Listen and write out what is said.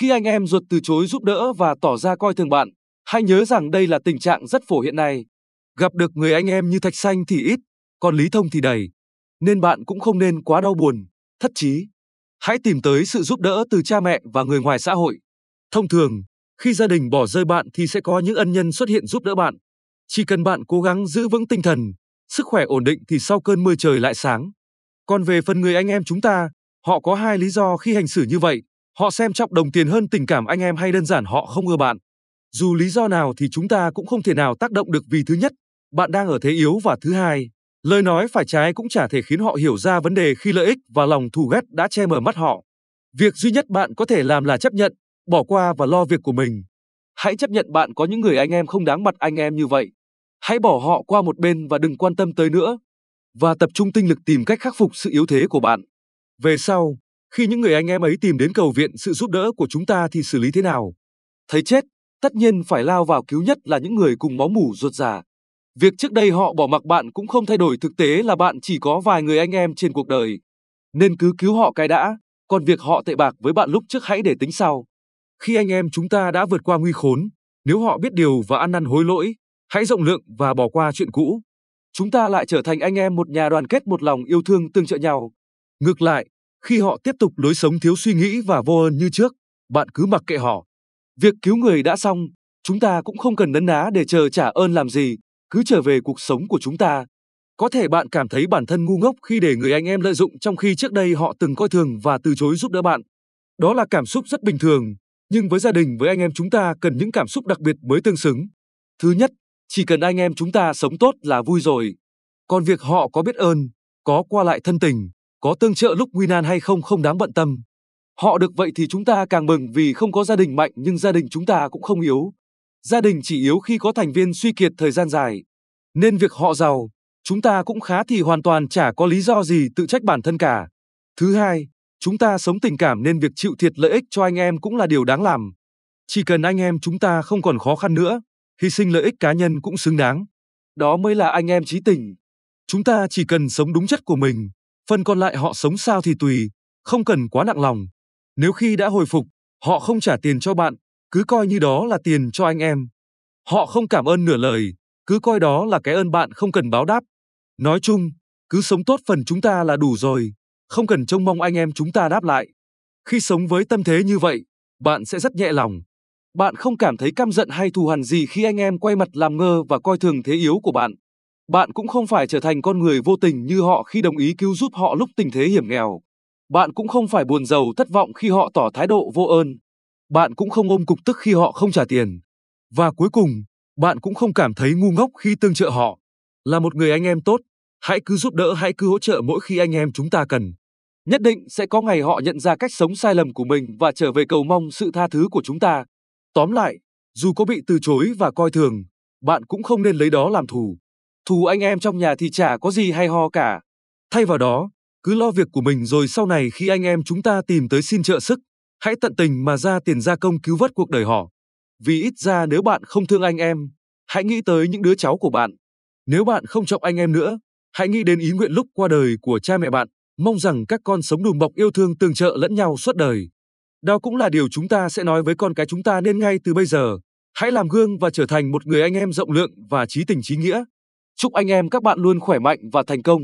Khi anh em ruột từ chối giúp đỡ và tỏ ra coi thường bạn, hãy nhớ rằng đây là tình trạng rất phổ hiện nay. Gặp được người anh em như Thạch Xanh thì ít, còn Lý Thông thì đầy. Nên bạn cũng không nên quá đau buồn, thất chí. Hãy tìm tới sự giúp đỡ từ cha mẹ và người ngoài xã hội. Thông thường, khi gia đình bỏ rơi bạn thì sẽ có những ân nhân xuất hiện giúp đỡ bạn. Chỉ cần bạn cố gắng giữ vững tinh thần, sức khỏe ổn định thì sau cơn mưa trời lại sáng. Còn về phần người anh em chúng ta, họ có hai lý do khi hành xử như vậy. Họ xem trọng đồng tiền hơn tình cảm anh em hay đơn giản họ không ưa bạn. Dù lý do nào thì chúng ta cũng không thể nào tác động được vì thứ nhất, bạn đang ở thế yếu và thứ hai, lời nói phải trái cũng chả thể khiến họ hiểu ra vấn đề khi lợi ích và lòng thù ghét đã che mở mắt họ. Việc duy nhất bạn có thể làm là chấp nhận, bỏ qua và lo việc của mình. Hãy chấp nhận bạn có những người anh em không đáng mặt anh em như vậy. Hãy bỏ họ qua một bên và đừng quan tâm tới nữa. Và tập trung tinh lực tìm cách khắc phục sự yếu thế của bạn. Về sau, khi những người anh em ấy tìm đến cầu viện sự giúp đỡ của chúng ta thì xử lý thế nào? Thấy chết, tất nhiên phải lao vào cứu nhất là những người cùng máu mủ ruột già. Việc trước đây họ bỏ mặc bạn cũng không thay đổi thực tế là bạn chỉ có vài người anh em trên cuộc đời. Nên cứ cứu họ cái đã, còn việc họ tệ bạc với bạn lúc trước hãy để tính sau. Khi anh em chúng ta đã vượt qua nguy khốn, nếu họ biết điều và ăn năn hối lỗi, hãy rộng lượng và bỏ qua chuyện cũ. Chúng ta lại trở thành anh em một nhà đoàn kết một lòng yêu thương tương trợ nhau. Ngược lại, khi họ tiếp tục lối sống thiếu suy nghĩ và vô ơn như trước, bạn cứ mặc kệ họ. Việc cứu người đã xong, chúng ta cũng không cần nấn ná để chờ trả ơn làm gì, cứ trở về cuộc sống của chúng ta. Có thể bạn cảm thấy bản thân ngu ngốc khi để người anh em lợi dụng trong khi trước đây họ từng coi thường và từ chối giúp đỡ bạn. Đó là cảm xúc rất bình thường, nhưng với gia đình với anh em chúng ta cần những cảm xúc đặc biệt mới tương xứng. Thứ nhất, chỉ cần anh em chúng ta sống tốt là vui rồi. Còn việc họ có biết ơn, có qua lại thân tình, có tương trợ lúc nguy nan hay không không đáng bận tâm. Họ được vậy thì chúng ta càng mừng vì không có gia đình mạnh nhưng gia đình chúng ta cũng không yếu. Gia đình chỉ yếu khi có thành viên suy kiệt thời gian dài. Nên việc họ giàu, chúng ta cũng khá thì hoàn toàn chả có lý do gì tự trách bản thân cả. Thứ hai, chúng ta sống tình cảm nên việc chịu thiệt lợi ích cho anh em cũng là điều đáng làm. Chỉ cần anh em chúng ta không còn khó khăn nữa, hy sinh lợi ích cá nhân cũng xứng đáng. Đó mới là anh em trí tình. Chúng ta chỉ cần sống đúng chất của mình, phần còn lại họ sống sao thì tùy, không cần quá nặng lòng. Nếu khi đã hồi phục, họ không trả tiền cho bạn, cứ coi như đó là tiền cho anh em. Họ không cảm ơn nửa lời, cứ coi đó là cái ơn bạn không cần báo đáp. Nói chung, cứ sống tốt phần chúng ta là đủ rồi, không cần trông mong anh em chúng ta đáp lại. Khi sống với tâm thế như vậy, bạn sẽ rất nhẹ lòng. Bạn không cảm thấy căm giận hay thù hằn gì khi anh em quay mặt làm ngơ và coi thường thế yếu của bạn. Bạn cũng không phải trở thành con người vô tình như họ khi đồng ý cứu giúp họ lúc tình thế hiểm nghèo. Bạn cũng không phải buồn giàu thất vọng khi họ tỏ thái độ vô ơn. Bạn cũng không ôm cục tức khi họ không trả tiền. Và cuối cùng, bạn cũng không cảm thấy ngu ngốc khi tương trợ họ. Là một người anh em tốt, hãy cứ giúp đỡ hãy cứ hỗ trợ mỗi khi anh em chúng ta cần. Nhất định sẽ có ngày họ nhận ra cách sống sai lầm của mình và trở về cầu mong sự tha thứ của chúng ta. Tóm lại, dù có bị từ chối và coi thường, bạn cũng không nên lấy đó làm thù. Thù anh em trong nhà thì chả có gì hay ho cả. Thay vào đó, cứ lo việc của mình rồi sau này khi anh em chúng ta tìm tới xin trợ sức, hãy tận tình mà ra tiền gia công cứu vớt cuộc đời họ. Vì ít ra nếu bạn không thương anh em, hãy nghĩ tới những đứa cháu của bạn. Nếu bạn không trọng anh em nữa, hãy nghĩ đến ý nguyện lúc qua đời của cha mẹ bạn, mong rằng các con sống đùm bọc yêu thương tương trợ lẫn nhau suốt đời. Đó cũng là điều chúng ta sẽ nói với con cái chúng ta nên ngay từ bây giờ. Hãy làm gương và trở thành một người anh em rộng lượng và trí tình trí nghĩa. Chúc anh em các bạn luôn khỏe mạnh và thành công.